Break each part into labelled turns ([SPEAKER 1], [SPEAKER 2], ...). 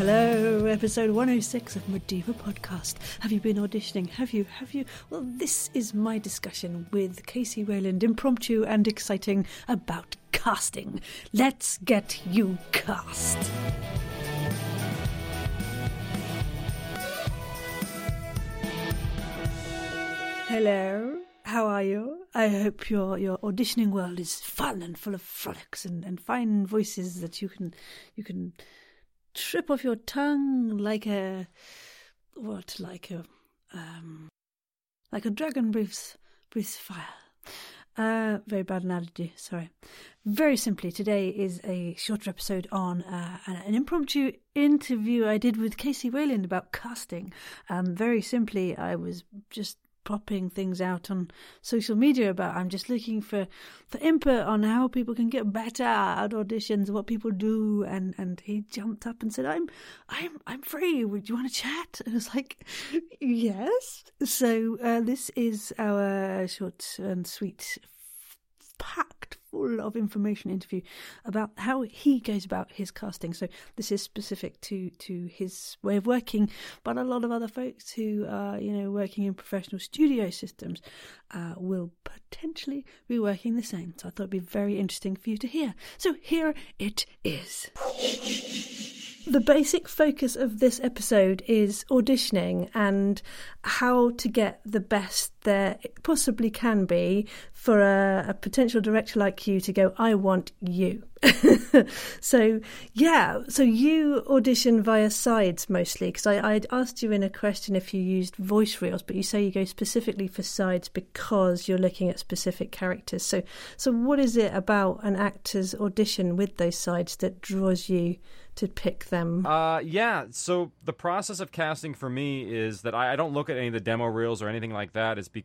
[SPEAKER 1] Hello, episode 106 of Medieval Podcast. Have you been auditioning? Have you? Have you? Well, this is my discussion with Casey Wayland, impromptu and exciting about casting. Let's get you cast. Hello, how are you? I hope your your auditioning world is fun and full of frolics and, and fine voices that you can you can trip off your tongue like a what like a um like a dragon breathes breathes fire. Uh, very bad analogy. Sorry. Very simply, today is a shorter episode on uh, an, an impromptu interview I did with Casey Wayland about casting. Um, very simply, I was just popping things out on social media about I'm just looking for for input on how people can get better at auditions, what people do, and and he jumped up and said, "I'm I'm I'm free. Would you want to chat?" And I was like, "Yes." So uh, this is our short and sweet, packed full of information interview about how he goes about his casting. So this is specific to to his way of working, but a lot of other folks who are you know working in professional studio systems uh, will potentially be working the same. So I thought it'd be very interesting for you to hear. So here it is. The basic focus of this episode is auditioning and how to get the best there possibly can be for a, a potential director like you to go, I want you. so yeah, so you audition via sides mostly because I I'd asked you in a question if you used voice reels, but you say you go specifically for sides because you're looking at specific characters. So so what is it about an actor's audition with those sides that draws you to pick them?
[SPEAKER 2] Uh, yeah. So the process of casting for me is that I, I don't look at any of the demo reels or anything like that. It's be-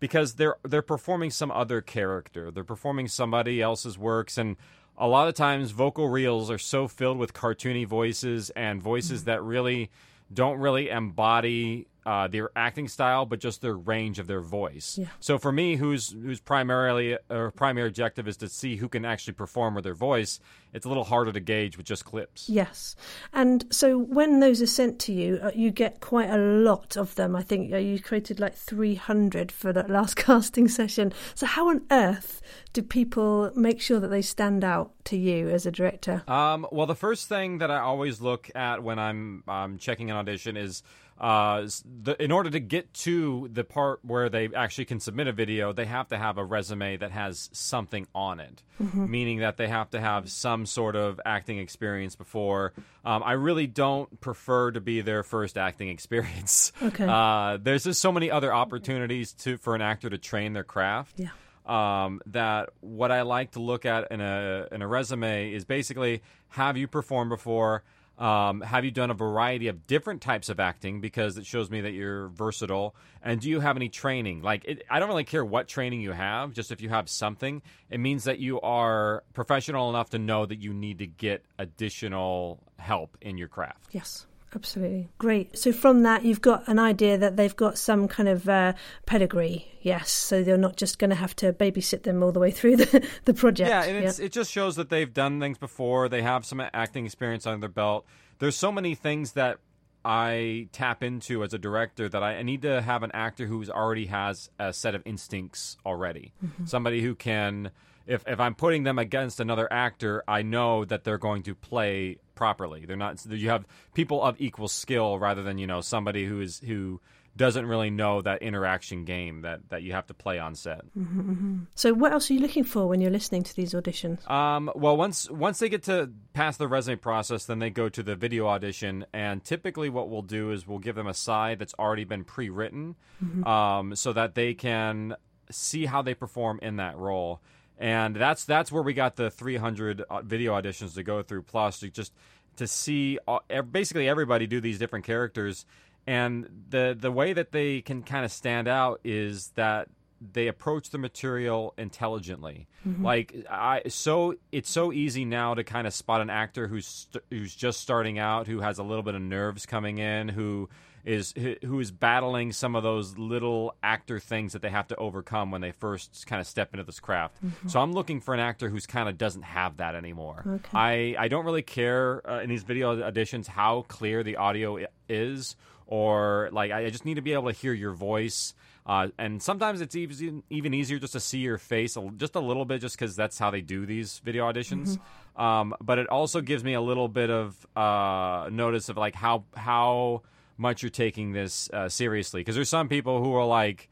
[SPEAKER 2] because they're they're performing some other character. They're performing somebody else's works and a lot of times vocal reels are so filled with cartoony voices and voices mm-hmm. that really don't really embody uh, their acting style, but just their range of their voice.
[SPEAKER 1] Yeah.
[SPEAKER 2] So for me, who's who's primarily or primary objective is to see who can actually perform with their voice. It's a little harder to gauge with just clips.
[SPEAKER 1] Yes, and so when those are sent to you, uh, you get quite a lot of them. I think uh, you created like three hundred for that last casting session. So how on earth do people make sure that they stand out to you as a director?
[SPEAKER 2] Um, well, the first thing that I always look at when I'm um, checking an audition is uh, the, in order to get to the part where they actually can submit a video, they have to have a resume that has something on it, mm-hmm. meaning that they have to have some sort of acting experience before. Um, I really don't prefer to be their first acting experience.
[SPEAKER 1] Okay.
[SPEAKER 2] Uh, there's just so many other opportunities to for an actor to train their craft.
[SPEAKER 1] Yeah.
[SPEAKER 2] Um, that what I like to look at in a in a resume is basically have you performed before um, have you done a variety of different types of acting because it shows me that you're versatile? And do you have any training? Like, it, I don't really care what training you have, just if you have something, it means that you are professional enough to know that you need to get additional help in your craft.
[SPEAKER 1] Yes. Absolutely. Great. So from that, you've got an idea that they've got some kind of uh, pedigree. Yes. So they're not just going to have to babysit them all the way through the, the project.
[SPEAKER 2] Yeah. And yeah. it just shows that they've done things before. They have some acting experience under their belt. There's so many things that I tap into as a director that I, I need to have an actor who's already has a set of instincts already. Mm-hmm. Somebody who can if if I'm putting them against another actor, I know that they're going to play properly. They're not. You have people of equal skill rather than you know somebody who is who doesn't really know that interaction game that, that you have to play on set.
[SPEAKER 1] Mm-hmm, mm-hmm. So, what else are you looking for when you're listening to these auditions?
[SPEAKER 2] Um, well, once once they get to pass the resume process, then they go to the video audition, and typically what we'll do is we'll give them a side that's already been pre-written, mm-hmm. um, so that they can see how they perform in that role and that's that's where we got the 300 uh, video auditions to go through plus to just to see all, basically everybody do these different characters and the the way that they can kind of stand out is that they approach the material intelligently. Mm-hmm. Like I so it's so easy now to kind of spot an actor who's who's just starting out, who has a little bit of nerves coming in, who is who is battling some of those little actor things that they have to overcome when they first kind of step into this craft.
[SPEAKER 1] Mm-hmm.
[SPEAKER 2] So I'm looking for an actor who's kind of doesn't have that anymore.
[SPEAKER 1] Okay.
[SPEAKER 2] I I don't really care uh, in these video auditions how clear the audio is or like I just need to be able to hear your voice. Uh, and sometimes it's even even easier just to see your face a, just a little bit, just because that's how they do these video auditions. Um, but it also gives me a little bit of uh, notice of like how how much you're taking this uh, seriously. Because there's some people who are like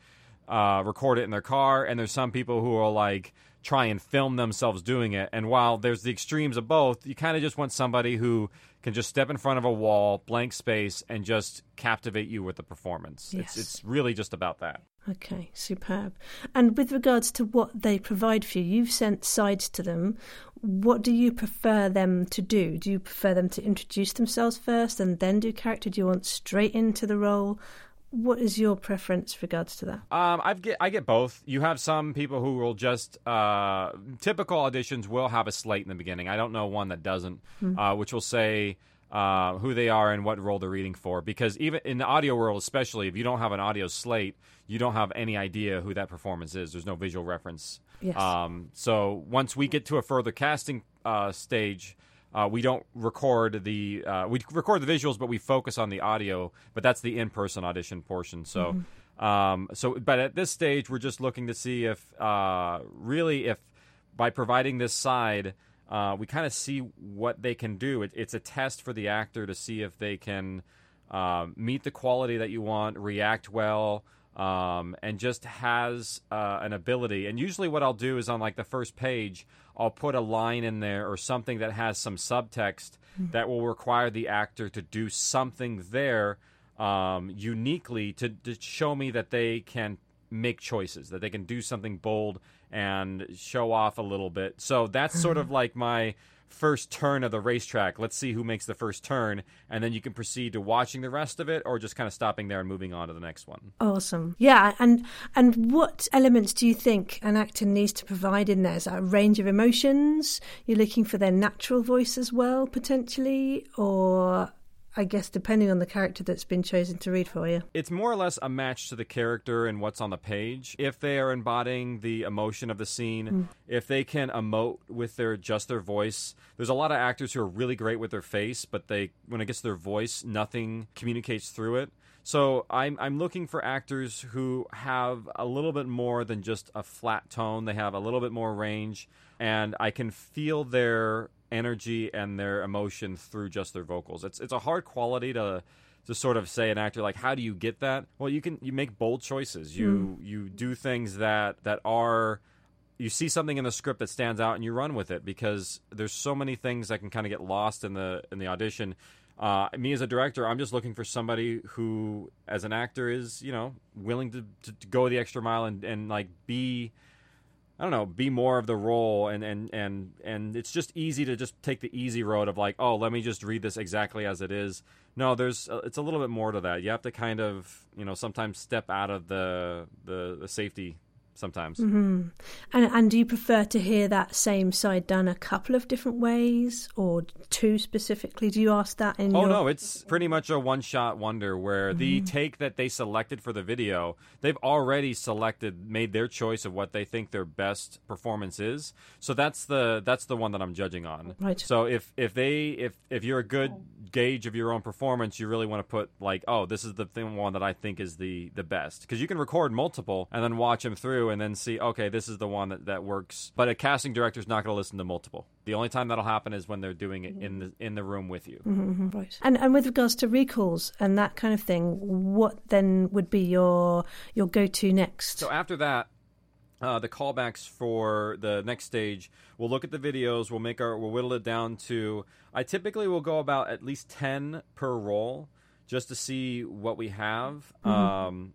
[SPEAKER 2] uh, record it in their car, and there's some people who are like try and film themselves doing it. And while there's the extremes of both, you kind of just want somebody who can just step in front of a wall, blank space, and just captivate you with the performance.
[SPEAKER 1] Yes.
[SPEAKER 2] It's it's really just about that.
[SPEAKER 1] Okay, superb. And with regards to what they provide for you, you've sent sides to them. What do you prefer them to do? Do you prefer them to introduce themselves first and then do character? Do you want straight into the role? What is your preference regards to that?
[SPEAKER 2] Um, I get I get both. You have some people who will just uh, typical auditions will have a slate in the beginning. I don't know one that doesn't, uh, which will say uh, who they are and what role they're reading for. Because even in the audio world, especially if you don't have an audio slate, you don't have any idea who that performance is. There's no visual reference.
[SPEAKER 1] Yes.
[SPEAKER 2] Um, so once we get to a further casting uh, stage. Uh, we don't record the uh, we record the visuals, but we focus on the audio. But that's the in-person audition portion. So, um, so but at this stage, we're just looking to see if uh, really if by providing this side, uh, we kind of see what they can do. It, it's a test for the actor to see if they can um, meet the quality that you want, react well, um, and just has uh, an ability. And usually, what I'll do is on like the first page, I'll put a line in there or something that has some subtext that will require the actor to do something there um, uniquely to, to show me that they can make choices, that they can do something bold and show off a little bit. So that's sort of like my first turn of the racetrack. Let's see who makes the first turn, and then you can proceed to watching the rest of it, or just kind of stopping there and moving on to the next one.
[SPEAKER 1] Awesome. Yeah, and and what elements do you think an actor needs to provide in there? Is that a range of emotions? You're looking for their natural voice as well, potentially, or I guess depending on the character that's been chosen to read for you.
[SPEAKER 2] It's more or less a match to the character and what's on the page. If they are embodying the emotion of the scene, mm. if they can emote with their just their voice. There's a lot of actors who are really great with their face, but they when it gets to their voice, nothing communicates through it. So I'm I'm looking for actors who have a little bit more than just a flat tone. They have a little bit more range, and I can feel their energy and their emotion through just their vocals. It's it's a hard quality to to sort of say an actor like how do you get that? Well, you can you make bold choices. You you do things that that are you see something in the script that stands out and you run with it because there's so many things that can kind of get lost in the in the audition. Uh, me as a director, I'm just looking for somebody who, as an actor, is you know willing to, to, to go the extra mile and, and like be I don't know, be more of the role and and and and it's just easy to just take the easy road of like, oh, let me just read this exactly as it is. No, there's uh, it's a little bit more to that. You have to kind of, you know, sometimes step out of the the, the safety sometimes. Mm-hmm.
[SPEAKER 1] And and do you prefer to hear that same side done a couple of different ways, or two specifically? Do you ask that in
[SPEAKER 2] Oh
[SPEAKER 1] your?
[SPEAKER 2] no, it's pretty much a one-shot wonder where the mm-hmm. take that they selected for the video, they've already selected, made their choice of what they think their best performance is. So that's the that's the one that I'm judging on.
[SPEAKER 1] Right.
[SPEAKER 2] So if if they if if you're a good gauge of your own performance, you really want to put like, oh, this is the thing one that I think is the the best because you can record multiple and then watch them through and then see, okay, this is the one that that works. But a casting director is not going to listen to multiple. The only time that'll happen is when they're doing it in the in the room with you.
[SPEAKER 1] Mhm, right. And and with regards to recalls and that kind of thing, what then would be your your go to next?
[SPEAKER 2] So after that, uh, the callbacks for the next stage, we'll look at the videos. We'll make our we'll whittle it down to. I typically will go about at least ten per role, just to see what we have. Um,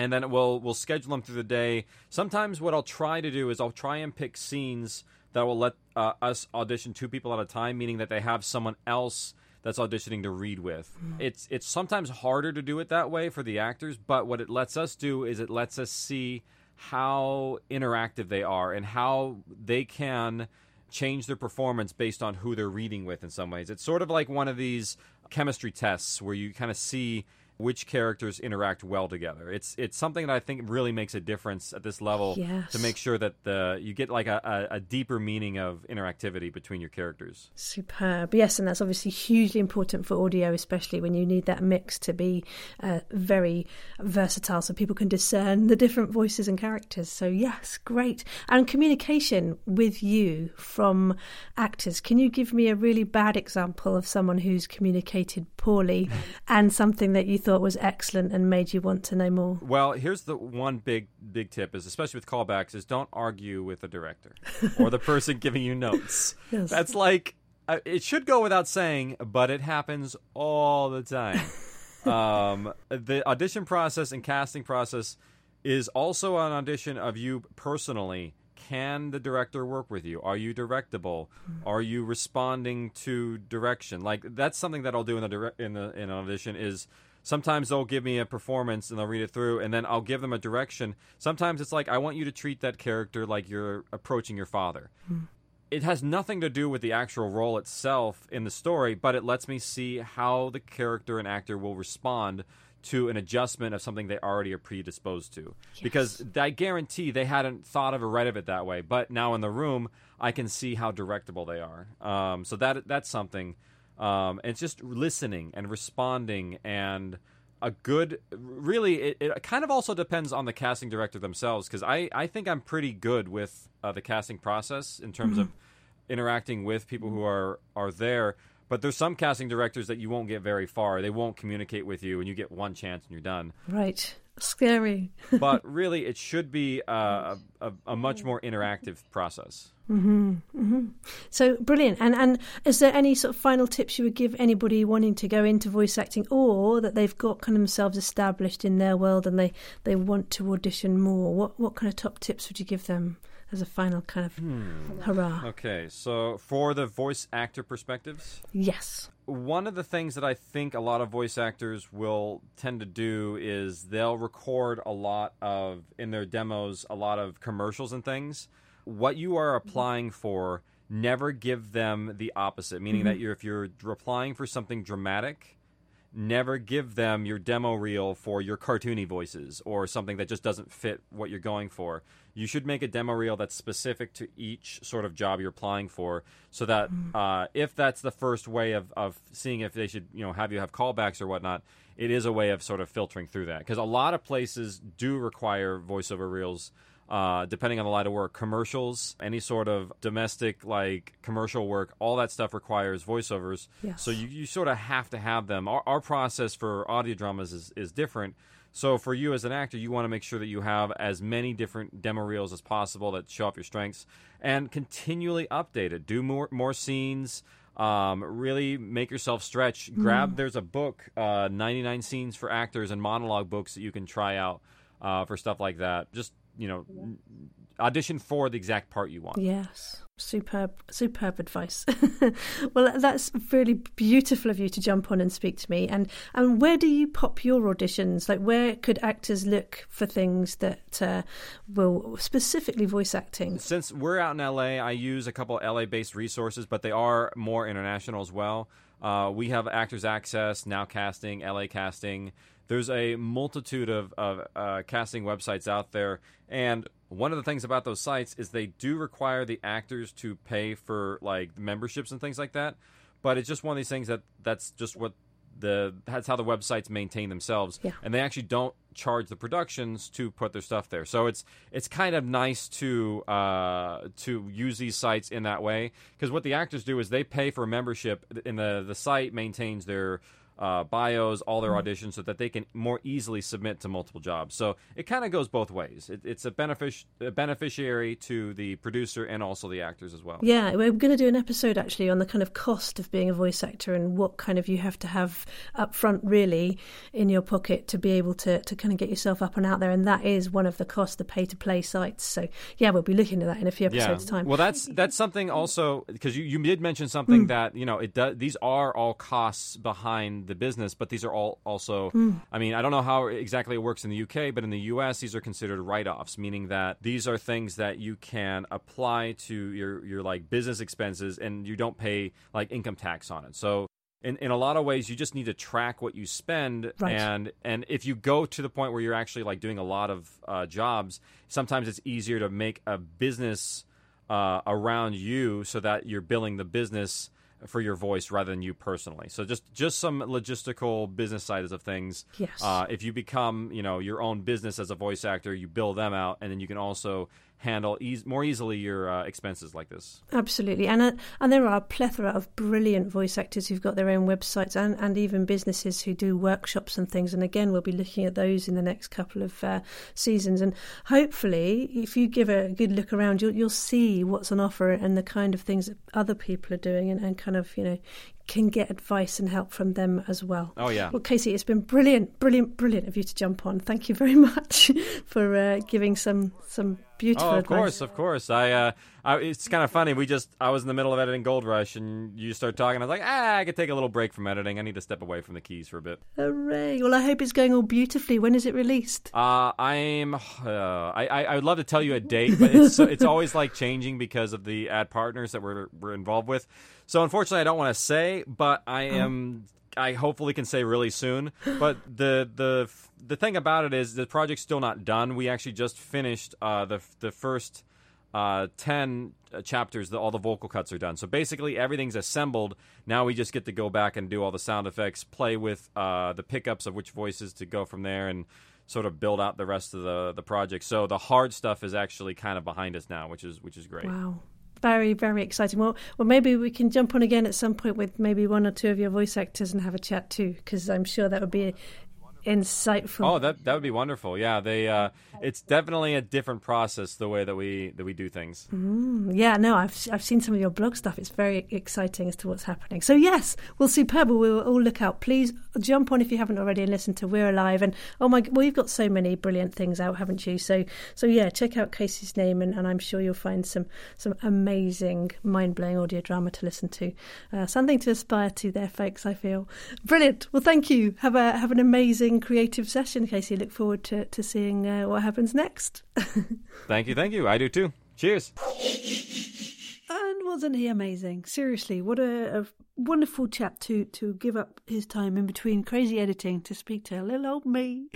[SPEAKER 2] and then we'll we'll schedule them through the day. Sometimes what I'll try to do is I'll try and pick scenes that will let uh, us audition two people at a time, meaning that they have someone else that's auditioning to read with. It's it's sometimes harder to do it that way for the actors, but what it lets us do is it lets us see how interactive they are and how they can change their performance based on who they're reading with in some ways. It's sort of like one of these chemistry tests where you kind of see which characters interact well together. It's it's something that I think really makes a difference at this level
[SPEAKER 1] Yes.
[SPEAKER 2] to make sure that the you get like a, a, a deeper meaning of interactivity between your characters.
[SPEAKER 1] Superb. Yes, and that's obviously hugely important for audio, especially when you need that mix to be uh, very versatile so people can discern the different voices and characters. So, yes, great. And communication with you from actors. Can you give me a really bad example of someone who's communicated poorly and something that you thought was excellent and made you want to know more?
[SPEAKER 2] Well, here's the one big big tip is especially with callbacks is don't argue with the director or the person giving you notes.
[SPEAKER 1] Yes.
[SPEAKER 2] That's like uh, it should go without saying, but it happens all the time. um, the audition process and casting process is also an audition of you personally. Can the director work with you? Are you directable? Are you responding to direction? Like that's something that I'll do in the dire- in the in an audition is sometimes they'll give me a performance and they'll read it through and then I'll give them a direction. Sometimes it's like I want you to treat that character like you're approaching your father it has nothing to do with the actual role itself in the story, but it lets me see how the character and actor will respond to an adjustment of something they already are predisposed to. Because I guarantee they hadn't thought of or read of it that way, but now in the room, I can see how directable they are. Um, so that that's something. Um, it's just listening and responding and a good really it, it kind of also depends on the casting director themselves because I, I think i'm pretty good with uh, the casting process in terms of interacting with people who are are there. But there's some casting directors that you won't get very far. They won't communicate with you and you get one chance and you're done.
[SPEAKER 1] Right. Scary.
[SPEAKER 2] but really it should be uh, a, a, a much more interactive process
[SPEAKER 1] So brilliant. And and is there any sort of final tips you would give anybody wanting to go into voice acting or that they've got kind of themselves established in their world and they, they want to audition more? What what kind of top tips would you give them as a final kind of hmm. hurrah?
[SPEAKER 2] okay so for the voice actor perspectives
[SPEAKER 1] Yes.
[SPEAKER 2] one of the things that I think a lot of voice actors will tend to do is they'll record a lot of in their demos a lot of commercials and things. What you are mm-hmm. applying for, never give them the opposite. Meaning that mm-hmm. you're if you're applying for something dramatic, never give them your demo reel for your cartoony voices or something that just doesn't fit what you're going for. You should make a demo reel that's specific to each sort of job you're applying for, so that uh, if that's the first way of, of seeing if they should you know have you have callbacks or whatnot, it is a way of sort of filtering through that because a lot of places do require voiceover reels. Uh, depending on the line of work, commercials, any sort of domestic like commercial work, all that stuff requires voiceovers.
[SPEAKER 1] Yes.
[SPEAKER 2] So you, you sort of have to have them. Our, our process for audio dramas is, is different. So for you as an actor, you want to make sure that you have as many different demo reels as possible that show off your strengths and continually update it. Do more more scenes. Um, really make yourself stretch. Grab. There's a book, uh, 99 scenes for actors and monologue books that you can try out uh, for stuff like that. Just you know, audition for the exact part you want.
[SPEAKER 1] Yes. Superb, superb advice. well, that's really beautiful of you to jump on and speak to me. And and where do you pop your auditions? Like, where could actors look for things that uh, will specifically voice acting?
[SPEAKER 2] Since we're out in LA, I use a couple LA based resources, but they are more international as well. Uh, we have Actors Access, Now Casting, LA Casting. There's a multitude of, of uh, casting websites out there. And one of the things about those sites is they do require the actors to pay for like memberships and things like that. But it's just one of these things that that's just what the that's how the websites maintain themselves
[SPEAKER 1] Yeah.
[SPEAKER 2] and they actually don't charge the productions to put their stuff there so it's it's kind of nice to uh, to use these sites in that way because what the actors do is they pay for a membership and the the site maintains their uh, bios, all their auditions, so that they can more easily submit to multiple jobs. So it kind of goes both ways. It, it's a, benefic- a beneficiary to the producer and also the actors as well.
[SPEAKER 1] Yeah, we're going to do an episode actually on the kind of cost of being a voice actor and what kind of you have to have up front really in your pocket to be able to, to kind of get yourself up and out there. And that is one of the costs, the pay to play sites. So yeah, we'll be looking at that in a few episodes' time.
[SPEAKER 2] Well, that's that's something also because you, you did mention something that you know it does. These are all costs behind the business, but these are all also. I mean, I don't know how exactly it works in the UK, but in the US, these are considered write-offs, meaning that these are things that you can apply to your your like business expenses, and you don't pay like income tax on it. So in, in a lot of ways you just need to track what you spend
[SPEAKER 3] Right.
[SPEAKER 2] and and if you go to the point where you're actually like doing a lot of uh, jobs sometimes it's easier to make a business uh, around you so that you're billing the business for your voice rather than you personally so just just some logistical business sides of things
[SPEAKER 3] Yes.
[SPEAKER 2] uh, if you become you know your own business as a voice actor you bill them out and then you can also handle eas- more easily your uh, expenses like this
[SPEAKER 3] Absolutely, and uh, and there are a plethora of brilliant voice actors who've got their own websites and, and even businesses who do workshops and things. And again, we'll be looking at those in the next couple of uh, seasons. And hopefully, if you give a good look around, you'll you'll see what's on offer and the kind of things that other people are doing, and, and kind of you know can get advice and help from them as well.
[SPEAKER 2] oh yeah
[SPEAKER 3] Well, Casey, it's been brilliant, brilliant, brilliant of you to jump on. Thank you very much for uh, giving some some beautiful
[SPEAKER 2] Oh, of
[SPEAKER 3] advice.
[SPEAKER 2] course, of course. I, uh, I, it's kind of funny. We just, I was in the middle of editing Gold Rush, and you start talking. I was like, ah, I could take a little break from editing. I need to step away from the keys for a bit.
[SPEAKER 3] Hooray! Well, I hope it's going all beautifully. When is it released?
[SPEAKER 2] Uh, I'm, uh, I, I, I would love to tell you a date, but it's, it's always like changing because of the ad partners that we're, we're involved with. So unfortunately, I don't want to say, but I am. I hopefully can say really soon. But the the the thing about it is the project's still not done. We actually just finished uh, the the first uh, 10 uh, chapters, the, all the vocal cuts are done. So basically, everything's assembled. Now we just get to go back and do all the sound effects, play with uh, the pickups of which voices to go from there, and sort of build out the rest of the, the project. So the hard stuff is actually kind of behind us now, which is which is great.
[SPEAKER 3] Wow. Very, very exciting. Well, well, maybe we can jump on again at some point with maybe one or two of your voice actors and have a chat too, because I'm sure that would be insightful.
[SPEAKER 2] Oh, that that would be wonderful. Yeah, they uh, it's definitely a different process the way that we that we do things.
[SPEAKER 3] Mm, yeah, no, I've I've seen some of your blog stuff. It's very exciting as to what's happening. So yes, well, superb. We will all look out. Please jump on if you haven't already and listen to We're Alive. And oh my, well, you've got so many brilliant things out, haven't you? So so yeah, check out Casey's name, and, and I'm sure you'll find some some amazing, mind blowing audio drama to listen to. Uh, something to aspire to there, folks. I feel brilliant. Well, thank you. Have a have an amazing creative session, Casey. Look forward to to seeing uh, what happens next.
[SPEAKER 2] Thank you, thank you. I do too. Cheers.
[SPEAKER 3] And wasn't he amazing? Seriously, what a, a wonderful chap to to give up his time in between crazy editing to speak to a little old me.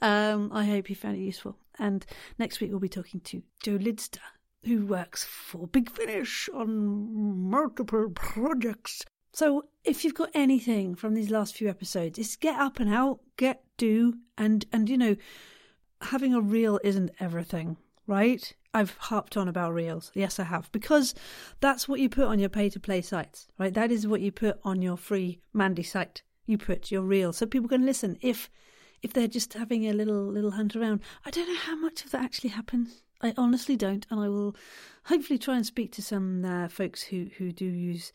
[SPEAKER 3] Um, I hope you found it useful. And next week we'll be talking to Joe Lidster, who works for Big Finish on multiple projects. So if you've got anything from these last few episodes, it's get up and out, get do, and and you know, having a reel isn't everything, right? I've harped on about reels. Yes, I have. Because that's what you put on your pay to play sites, right? That is what you put on your free Mandy site. You put your reel so people can listen. If if they're just having a little little hunt around, I don't know how much of that actually happens. I honestly don't, and I will hopefully try and speak to some uh, folks who who do use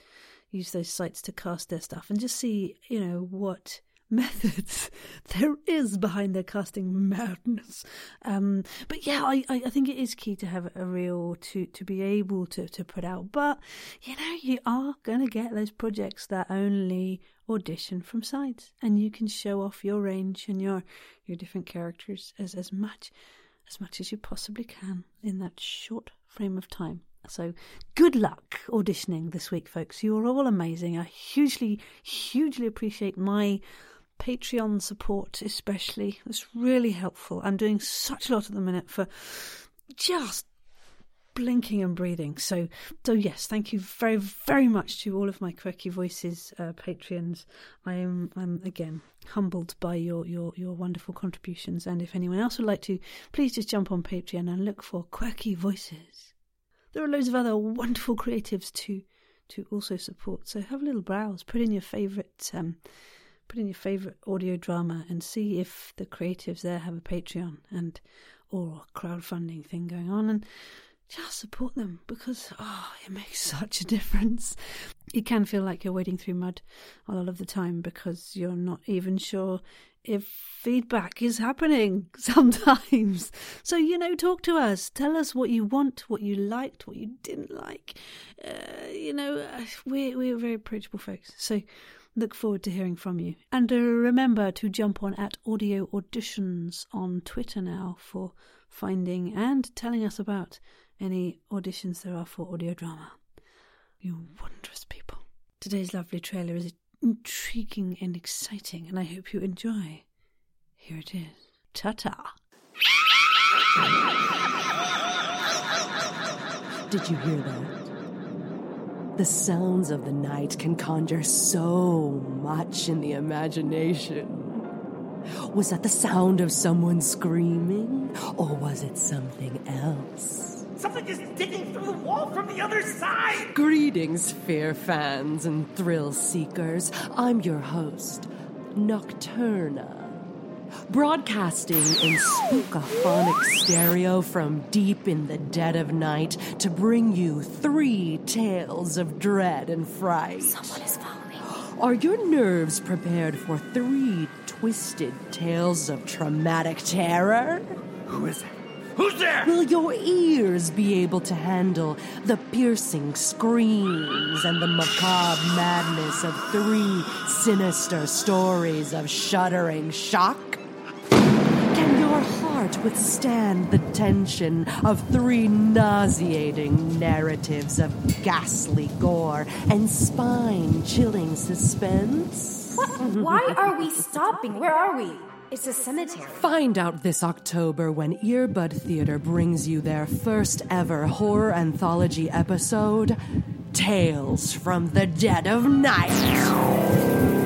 [SPEAKER 3] use those sites to cast their stuff and just see, you know, what methods there is behind their casting madness. Um, but yeah, I, I think it is key to have a reel to, to be able to, to put out. But you know, you are gonna get those projects that only audition from sides, and you can show off your range and your your different characters as as much as much as you possibly can in that short frame of time. So, good luck auditioning this week, folks. You are all amazing. I hugely, hugely appreciate my Patreon support, especially. It's really helpful. I'm doing such a lot at the minute for just blinking and breathing. So, so yes, thank you very, very much to all of my quirky voices uh, Patreons. I am, I'm again humbled by your your your wonderful contributions. And if anyone else would like to, please just jump on Patreon and look for quirky voices. There are loads of other wonderful creatives to to also support. So have a little browse, put in your favourite. Um, Put in your favourite audio drama and see if the creatives there have a Patreon and or crowdfunding thing going on, and just support them because oh, it makes such a difference. It can feel like you're wading through mud a lot of the time because you're not even sure if feedback is happening sometimes. So, you know, talk to us. Tell us what you want, what you liked, what you didn't like. Uh, you know, uh, we're, we're very approachable folks. So, look forward to hearing from you. And uh, remember to jump on at Audio Auditions on Twitter now for finding and telling us about any auditions there are for audio drama. You wondrous people. Today's lovely trailer is
[SPEAKER 1] intriguing and exciting, and I hope you enjoy. Here it is. Ta ta.
[SPEAKER 4] Did you hear that? The sounds of the night can conjure so much in the imagination. Was that the sound of someone screaming, or was it something else?
[SPEAKER 5] Something is digging through the wall from the other side!
[SPEAKER 4] Greetings, fear fans and thrill seekers. I'm your host, Nocturna. Broadcasting in spookaphonic stereo from deep in the dead of night to bring you three tales of dread and fright.
[SPEAKER 6] Someone is following.
[SPEAKER 4] Are your nerves prepared for three twisted tales of traumatic terror?
[SPEAKER 5] Who is it? Who's there?
[SPEAKER 4] Will your ears be able to handle the piercing screams and the macabre madness of three sinister stories of shuddering shock? Can your heart withstand the tension of three nauseating narratives of ghastly gore and spine chilling suspense?
[SPEAKER 6] What? Why are we stopping? Where are we? It's a cemetery.
[SPEAKER 4] Find out this October when Earbud Theater brings you their first ever horror anthology episode Tales from the Dead of Night.